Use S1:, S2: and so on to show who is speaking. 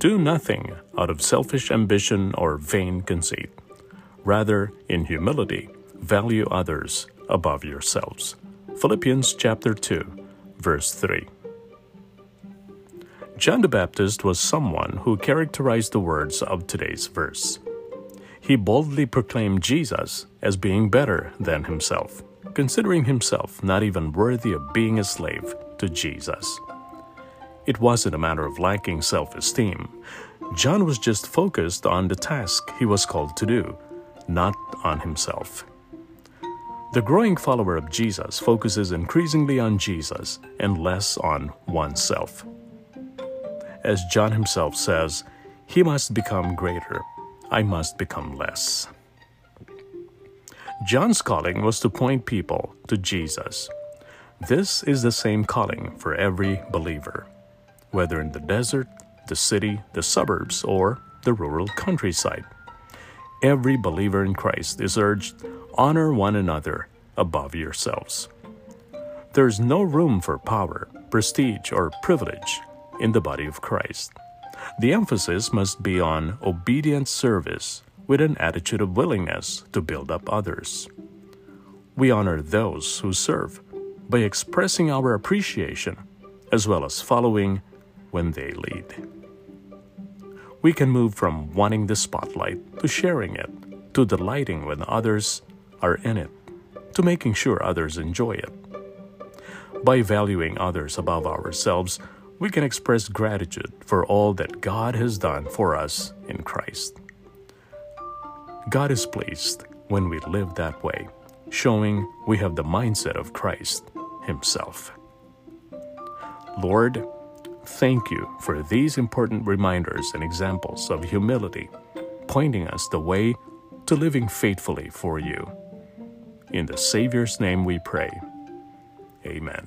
S1: Do nothing out of selfish ambition or vain conceit. Rather, in humility, value others above yourselves. Philippians chapter 2, verse 3. John the Baptist was someone who characterized the words of today's verse. He boldly proclaimed Jesus as being better than himself, considering himself not even worthy of being a slave to Jesus. It wasn't a matter of lacking self esteem. John was just focused on the task he was called to do, not on himself. The growing follower of Jesus focuses increasingly on Jesus and less on oneself. As John himself says, he must become greater, I must become less. John's calling was to point people to Jesus. This is the same calling for every believer, whether in the desert, the city, the suburbs, or the rural countryside. Every believer in Christ is urged honor one another above yourselves. There is no room for power, prestige, or privilege in the body of Christ. The emphasis must be on obedient service with an attitude of willingness to build up others. We honor those who serve by expressing our appreciation as well as following when they lead. We can move from wanting the spotlight to sharing it, to delighting when others are in it, to making sure others enjoy it. By valuing others above ourselves, we can express gratitude for all that God has done for us in Christ. God is pleased when we live that way, showing we have the mindset of Christ Himself. Lord, thank you for these important reminders and examples of humility, pointing us the way to living faithfully for you. In the Savior's name we pray. Amen.